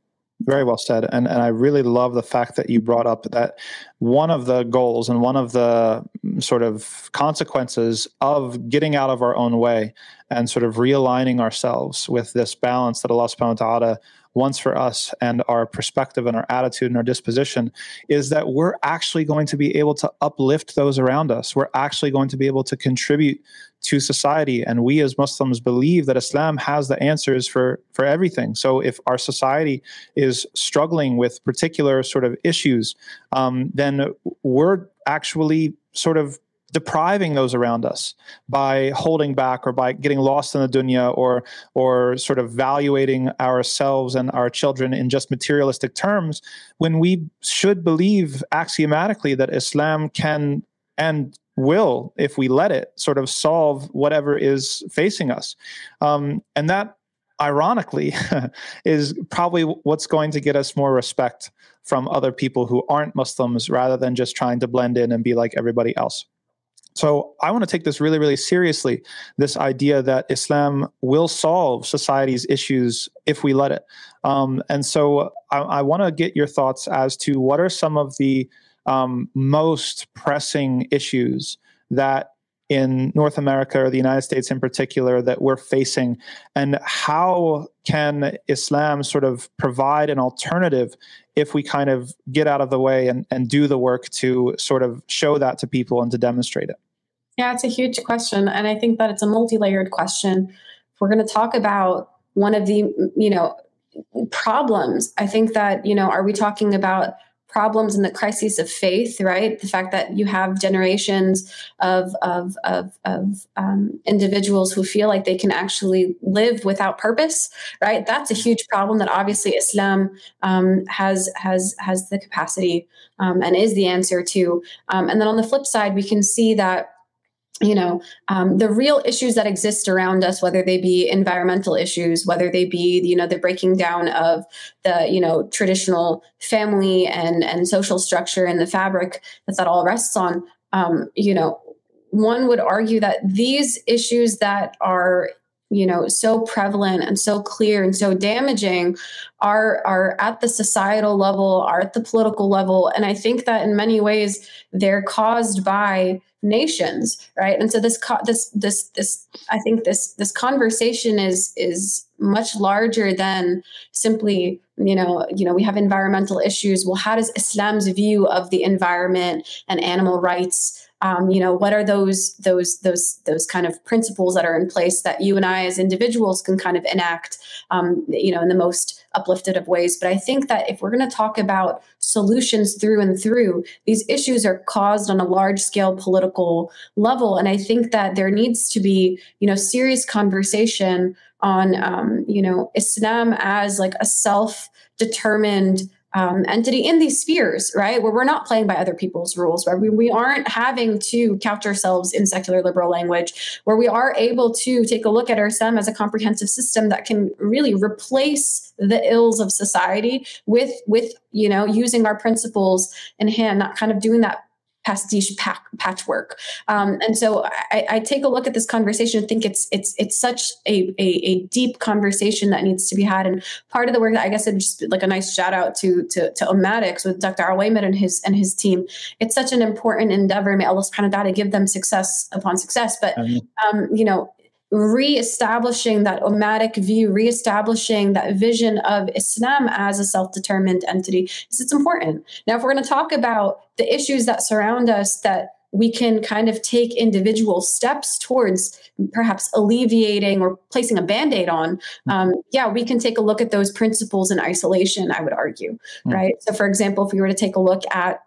Very well said. And, and I really love the fact that you brought up that one of the goals and one of the mm, sort of consequences of getting out of our own way and sort of realigning ourselves with this balance that Allah subhanahu wa ta'ala wants for us and our perspective and our attitude and our disposition is that we're actually going to be able to uplift those around us. We're actually going to be able to contribute to society. And we as Muslims believe that Islam has the answers for, for everything. So if our society is struggling with particular sort of issues, um, then we're actually sort of depriving those around us by holding back or by getting lost in the dunya or or sort of valuating ourselves and our children in just materialistic terms when we should believe axiomatically that Islam can and will, if we let it, sort of solve whatever is facing us. Um, and that, ironically, is probably what's going to get us more respect from other people who aren't Muslims rather than just trying to blend in and be like everybody else. So I want to take this really, really seriously this idea that Islam will solve society's issues if we let it. Um, and so I, I want to get your thoughts as to what are some of the um, most pressing issues that in North America or the United States in particular that we're facing, and how can Islam sort of provide an alternative if we kind of get out of the way and, and do the work to sort of show that to people and to demonstrate it? Yeah, it's a huge question. And I think that it's a multi layered question. If we're going to talk about one of the, you know, problems, I think that, you know, are we talking about problems in the crises of faith, right? The fact that you have generations of of of, of um, individuals who feel like they can actually live without purpose, right? That's a huge problem that obviously Islam um, has has has the capacity um, and is the answer to. Um, and then on the flip side, we can see that you know um, the real issues that exist around us whether they be environmental issues whether they be you know the breaking down of the you know traditional family and and social structure and the fabric that that all rests on um, you know one would argue that these issues that are you know so prevalent and so clear and so damaging are are at the societal level are at the political level. And i think that in many ways they're caused by nations right? And so this this this this i think this this conversation is is much larger than simply you know you know we have environmental issues. Well how does islam's view of the environment and animal rights um, you know what are those those those those kind of principles that are in place that you and i as individuals can kind of enact um, you know in the most uplifted of ways but i think that if we're going to talk about solutions through and through these issues are caused on a large scale political level and i think that there needs to be you know serious conversation on um, you know islam as like a self determined um, entity in these spheres, right? Where we're not playing by other people's rules, where we, we aren't having to couch ourselves in secular liberal language, where we are able to take a look at our STEM as a comprehensive system that can really replace the ills of society with with you know using our principles in hand, not kind of doing that pastiche pack, patchwork. Um, and so I, I, take a look at this conversation and think it's it's it's such a, a, a deep conversation that needs to be had. And part of the work that I guess it's just like a nice shout out to to, to Ummatics with Dr. Ovamir and his and his team. It's such an important endeavor. May Allah subhanahu wa ta'ala give them success upon success. But um, you know, reestablishing that Ummatic view, reestablishing that vision of Islam as a self determined entity, is it's important. Now, if we're going to talk about the issues that surround us that we can kind of take individual steps towards perhaps alleviating or placing a band aid on, um, yeah, we can take a look at those principles in isolation, I would argue, mm-hmm. right? So, for example, if we were to take a look at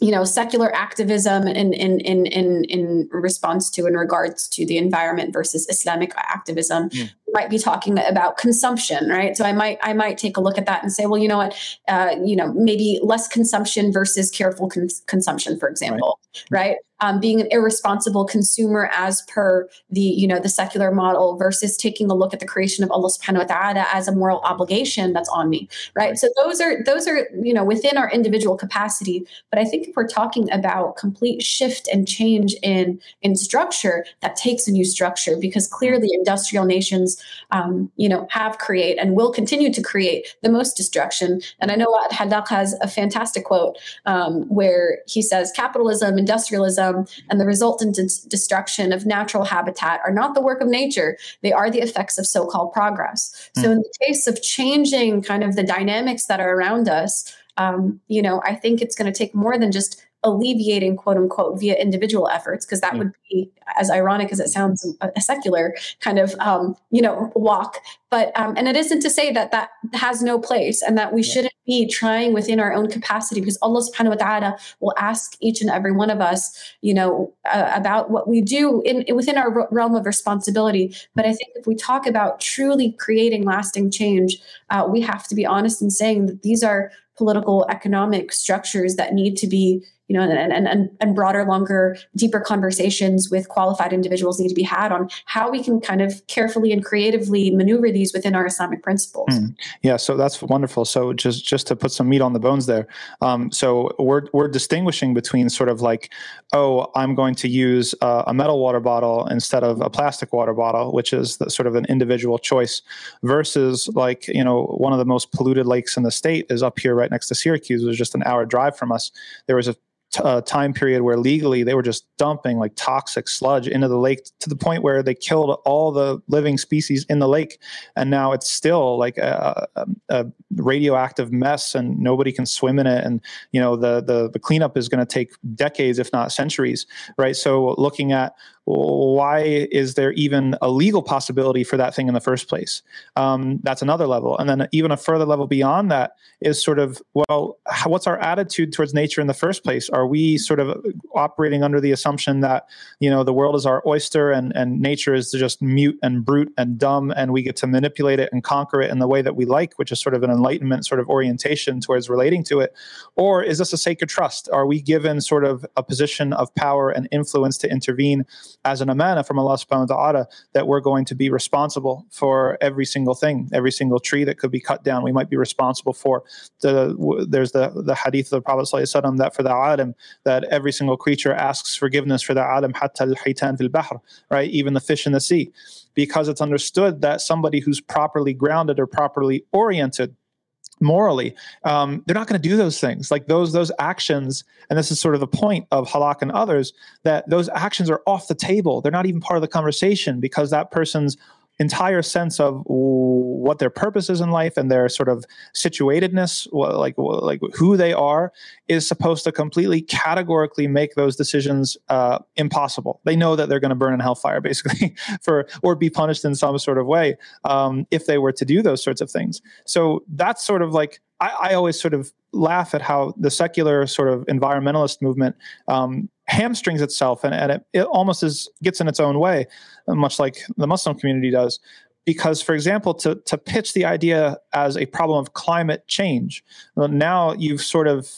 you know secular activism in in in in in response to in regards to the environment versus islamic activism mm. might be talking about consumption right so i might i might take a look at that and say well you know what uh, you know maybe less consumption versus careful cons- consumption for example right, right? Um, being an irresponsible consumer as per the you know the secular model versus taking a look at the creation of Allah subhanahu wa ta'ala as a moral obligation that's on me right? So those are those are you know within our individual capacity. But I think if we're talking about complete shift and change in in structure that takes a new structure because clearly industrial nations um, you know have create and will continue to create the most destruction and I know Hallaq has a fantastic quote um, where he says capitalism industrialism and the resultant destruction of natural habitat are not the work of nature, they are the effects of so called progress. Mm. So, in the case of changing kind of the dynamics that are around us, um, you know, I think it's going to take more than just alleviating quote unquote via individual efforts because that mm. would be as ironic as it sounds a, secular kind of um, you know walk but um, and it isn't to say that that has no place and that we yeah. shouldn't be trying within our own capacity because allah subhanahu wa ta'ala will ask each and every one of us you know uh, about what we do in within our realm of responsibility but i think if we talk about truly creating lasting change uh, we have to be honest in saying that these are political economic structures that need to be you know, and, and, and broader, longer, deeper conversations with qualified individuals need to be had on how we can kind of carefully and creatively maneuver these within our Islamic principles. Mm. Yeah, so that's wonderful. So just just to put some meat on the bones there, um, so we're we're distinguishing between sort of like, oh, I'm going to use uh, a metal water bottle instead of a plastic water bottle, which is the, sort of an individual choice, versus like you know one of the most polluted lakes in the state is up here right next to Syracuse. It was just an hour drive from us. There was a uh, time period where legally they were just dumping like toxic sludge into the lake to the point where they killed all the living species in the lake. And now it's still like a, a, a radioactive mess and nobody can swim in it. And you know the the, the cleanup is going to take decades if not centuries right? So looking at why is there even a legal possibility for that thing in the first place? Um, that's another level. And then even a further level beyond that is sort of, well, what's our attitude towards nature in the first place? Are we sort of operating under the assumption that, you know, the world is our oyster and, and nature is just mute and brute and dumb and we get to manipulate it and conquer it in the way that we like, which is sort of an enlightenment sort of orientation towards relating to it? Or is this a sacred trust? Are we given sort of a position of power and influence to intervene as an amana from Allah subhanahu wa ta'ala that we're going to be responsible for every single thing, every single tree that could be cut down. We might be responsible for the there's the the hadith of the Prophet ﷺ that for the alim that every single creature asks forgiveness for the alim hatta al fil bahr, right? Even the fish in the sea. Because it's understood that somebody who's properly grounded or properly oriented morally um, they're not going to do those things. Like those those actions and this is sort of the point of Hallaq and others that those actions are off the table. They're not even part of the conversation because that person's entire sense of what their purpose is in life and their sort of situatedness, like like who they are, is supposed to completely categorically make those decisions uh, impossible. They know that they're going to burn in hellfire, basically, for or be punished in some sort of way um, if they were to do those sorts of things. So that's sort of like I, I always sort of laugh at how the secular sort of environmentalist movement um, hamstrings itself and, and it, it almost is gets in its own way, much like the Muslim community does. Because, for example, to, to pitch the idea as a problem of climate change, now you've sort of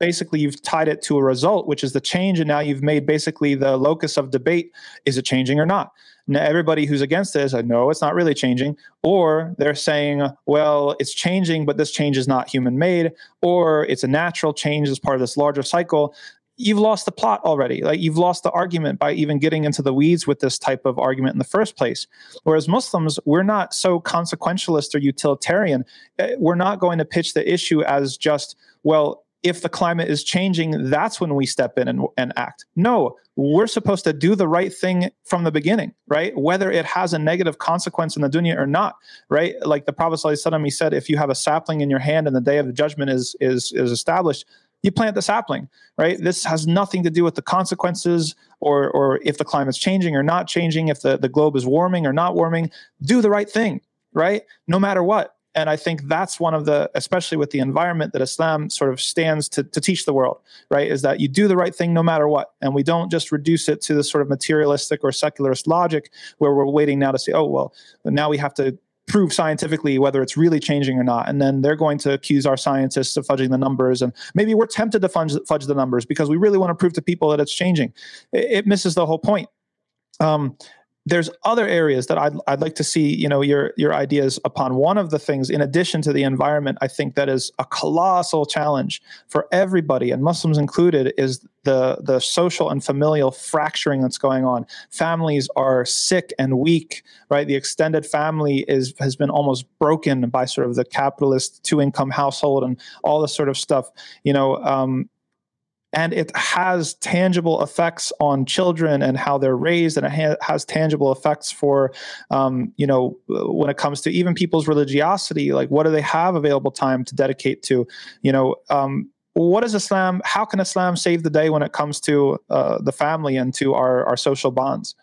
basically you've tied it to a result, which is the change, and now you've made basically the locus of debate: is it changing or not? Now, everybody who's against this, I know it's not really changing, or they're saying, well, it's changing, but this change is not human made, or it's a natural change as part of this larger cycle you've lost the plot already. Like you've lost the argument by even getting into the weeds with this type of argument in the first place. Whereas Muslims, we're not so consequentialist or utilitarian. Eh, we're not going to pitch the issue as just, well, if the climate is changing, that's when we step in and, and act. No, we're supposed to do the right thing from the beginning, right? Whether it has a negative consequence in the dunya or not, right? Like the Prophet he said, if you have a sapling in your hand and the day of the judgment is is is established, you plant the sapling, right? This has nothing to do with the consequences or, or if the climate's changing or not changing, if the, the globe is warming or not warming. Do the right thing, right? No matter what. And I think that's one of the, especially with the environment that Islam sort of stands to, to teach the world, right? Is that you do the right thing no matter what. And we don't just reduce it to the sort of materialistic or secularist logic where we're waiting now to say, oh, well, now we have to prove scientifically whether it's really changing or not. And then they're going to accuse our scientists of fudging the numbers. And maybe we're tempted to fudge, fudge the numbers because we really want to prove to people that it's changing. It, it misses the whole point. Um, there's other areas that I'd, I'd like to see you know your your ideas upon. One of the things in addition to the environment i think that is a colossal challenge for everybody and muslims included is the the social and familial fracturing that's going on. Families are sick and weak right? The extended family is has been almost broken by sort of the capitalist two income household and all this sort of stuff. You know um, and it has tangible effects on children and how they're raised and it ha- has tangible effects for um, you know when it comes to even people's religiosity like what do they have available time to dedicate to? You know um, what is islam how can islam save the day when it comes to uh, the family and to our, our social bonds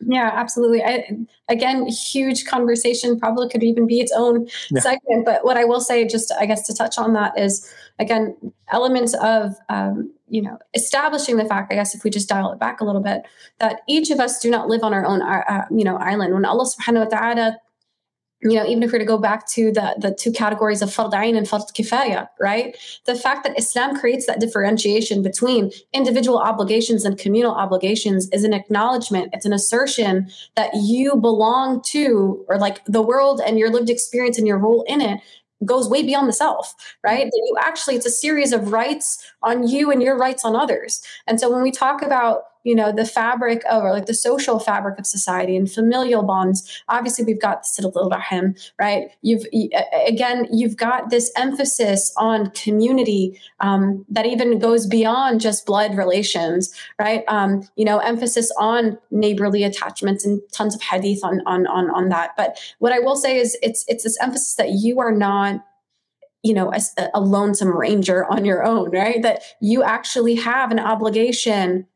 yeah, absolutely. I, again, huge conversation probably could even be its own yeah. segment. But what I will say, just I guess to touch on that, is again elements of um, you know establishing the fact. I guess if we just dial it back a little bit, that each of us do not live on our own uh, uh you know island. When Allah Subhanahu wa Taala you know, even if we were to go back to the, the two categories of fard ayn and fard kifaya, right? The fact that Islam creates that differentiation between individual obligations and communal obligations is an acknowledgement, it's an assertion that you belong to, or like the world and your lived experience and your role in it goes way beyond the self, right? That you actually, it's a series of rights on you and your rights on others. And so when we talk about you know the fabric of or like the social fabric of society and familial bonds. Obviously we've got the little rahim right? You've again you've got this emphasis on community um, that even goes beyond just blood relations right? Um, you know emphasis on neighborly attachments and tons of hadith on on on, on that. But what i will say is it's it's this emphasis that you are not you know a lonesome ranger on your own right? That you actually have an obligation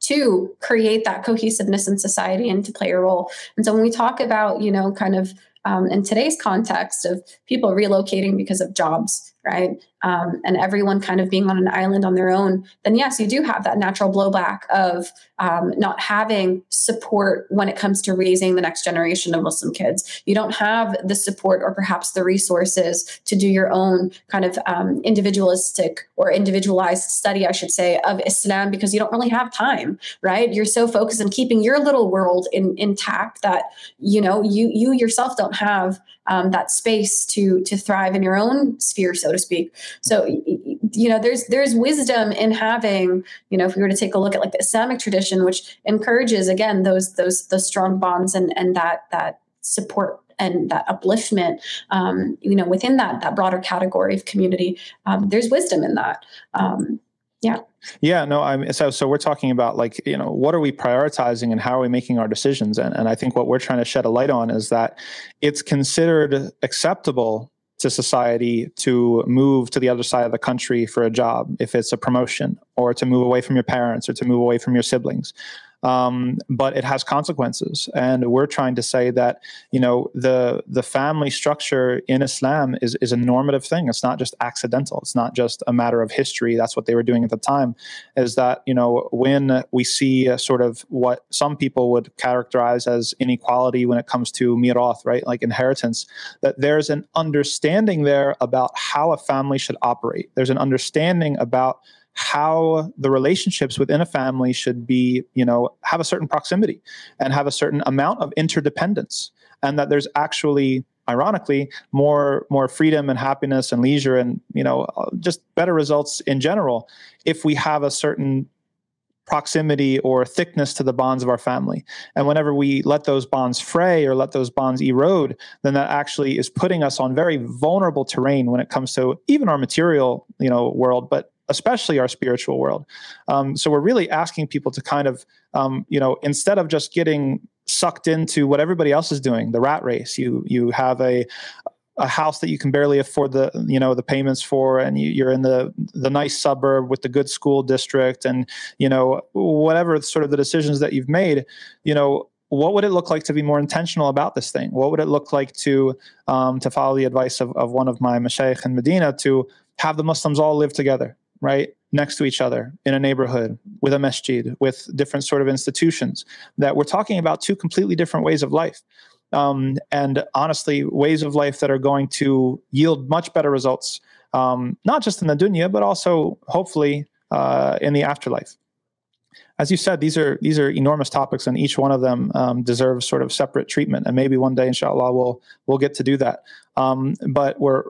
to create that cohesiveness in society and to play a role. And so when we talk about, you know, kind of um, in today's context of people relocating because of jobs, right? Um, and everyone kind of being on an island on their own, then yes, you do have that natural blowback of um, not having support when it comes to raising the next generation of Muslim kids. You don't have the support or perhaps the resources to do your own kind of um, individualistic or individualized study, I should say, of Islam because you don't really have time, right? You're so focused on keeping your little world in, intact that you know you you yourself don't have um, that space to to thrive in your own sphere, so to speak. So you know, there's there's wisdom in having you know, if we were to take a look at like the Islamic tradition, which encourages again those those the strong bonds and and that that support and that upliftment um, you know within that that broader category of community um, there's wisdom in that um, yeah. Yeah no i'm so so we're talking about like you know what are we prioritizing and how are we making our decisions? And, and i think what we're trying to shed a light on is that it's considered acceptable to society to move to the other side of the country for a job if it's a promotion or to move away from your parents or to move away from your siblings um, but it has consequences. And we're trying to say that you know the the family structure in Islam is is a normative thing. It's not just accidental. It's not just a matter of history. That's what they were doing at the time. Is that you know when we see sort of what some people would characterize as inequality when it comes to mirath, right, like inheritance, that there's an understanding there about how a family should operate. There's an understanding about how the relationships within a family should be, you know, have a certain proximity and have a certain amount of interdependence, and that there's actually ironically more more freedom and happiness and leisure and you know just better results in general if we have a certain proximity or thickness to the bonds of our family. And whenever we let those bonds fray or let those bonds erode, then that actually is putting us on very vulnerable terrain when it comes to even our material, you know, world, but especially our spiritual world. Um, so we're really asking people to kind of, um, you know, instead of just getting sucked into what everybody else is doing, the rat race. You you have a a house that you can barely afford the you know the payments for and you, are in the the nice suburb with the good school district and you know whatever sort of the decisions that you've made you know what would it look like to be more intentional about this thing what would it look like to um, to follow the advice of, of one of my mashayikh in medina to have the muslims all live together right next to each other in a neighborhood with a masjid with different sort of institutions that we're talking about two completely different ways of life. Um, and honestly ways of life that are going to yield much better results um, not just in the dunya but also hopefully uh, in the afterlife as you said, these are these are enormous topics, and each one of them um, deserves sort of separate treatment. And maybe one day, inshallah, we'll we'll get to do that. Um, but we're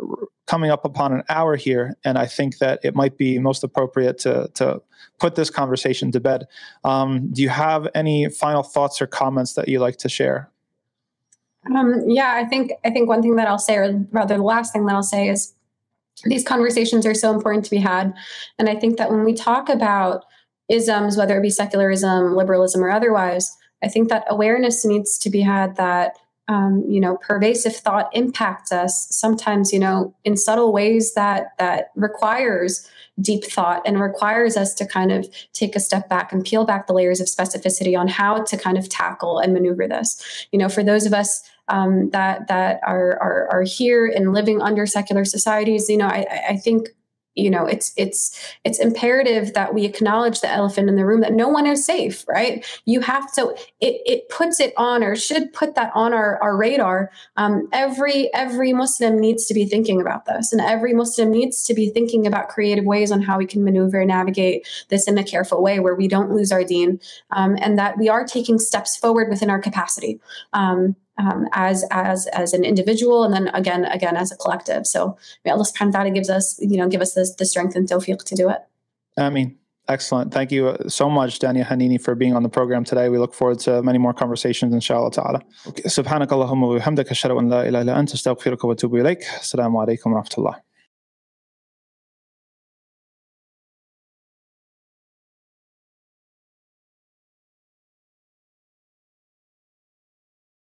coming up upon an hour here, and I think that it might be most appropriate to to put this conversation to bed. Um, do you have any final thoughts or comments that you'd like to share? Um, yeah, I think I think one thing that I'll say, or rather, the last thing that I'll say is these conversations are so important to be had, and I think that when we talk about isms, whether it be secularism, liberalism, or otherwise, I think that awareness needs to be had that um, you know pervasive thought impacts us sometimes you know in subtle ways that that requires deep thought and requires us to kind of take a step back and peel back the layers of specificity on how to kind of tackle and maneuver this. You know for those of us um, that that are, are are here and living under secular societies you know i i think you know it's it's it's imperative that we acknowledge the elephant in the room that no one is safe right? You have to it, it puts it on or should put that on our, our radar. Um, every every muslim needs to be thinking about this and every muslim needs to be thinking about creative ways on how we can maneuver and navigate this in a careful way where we don't lose our deen um, and that we are taking steps forward within our capacity. Um, um, as as as an individual, and then again again as a collective. So may Allah Subhanahu wa Taala gives us you know give us the, the strength and tawfiq to do it. I mean, excellent. Thank you uh, so much, Dania Hanini, for being on the program today. We look forward to many more conversations, inshallah ta'ala. Subhanakallahumma wa bihamdaka, ashhadu an la ilaha illa anta, astaghfiruka wa atubu ilayk. Assalamu alaikum wa rahmatullah.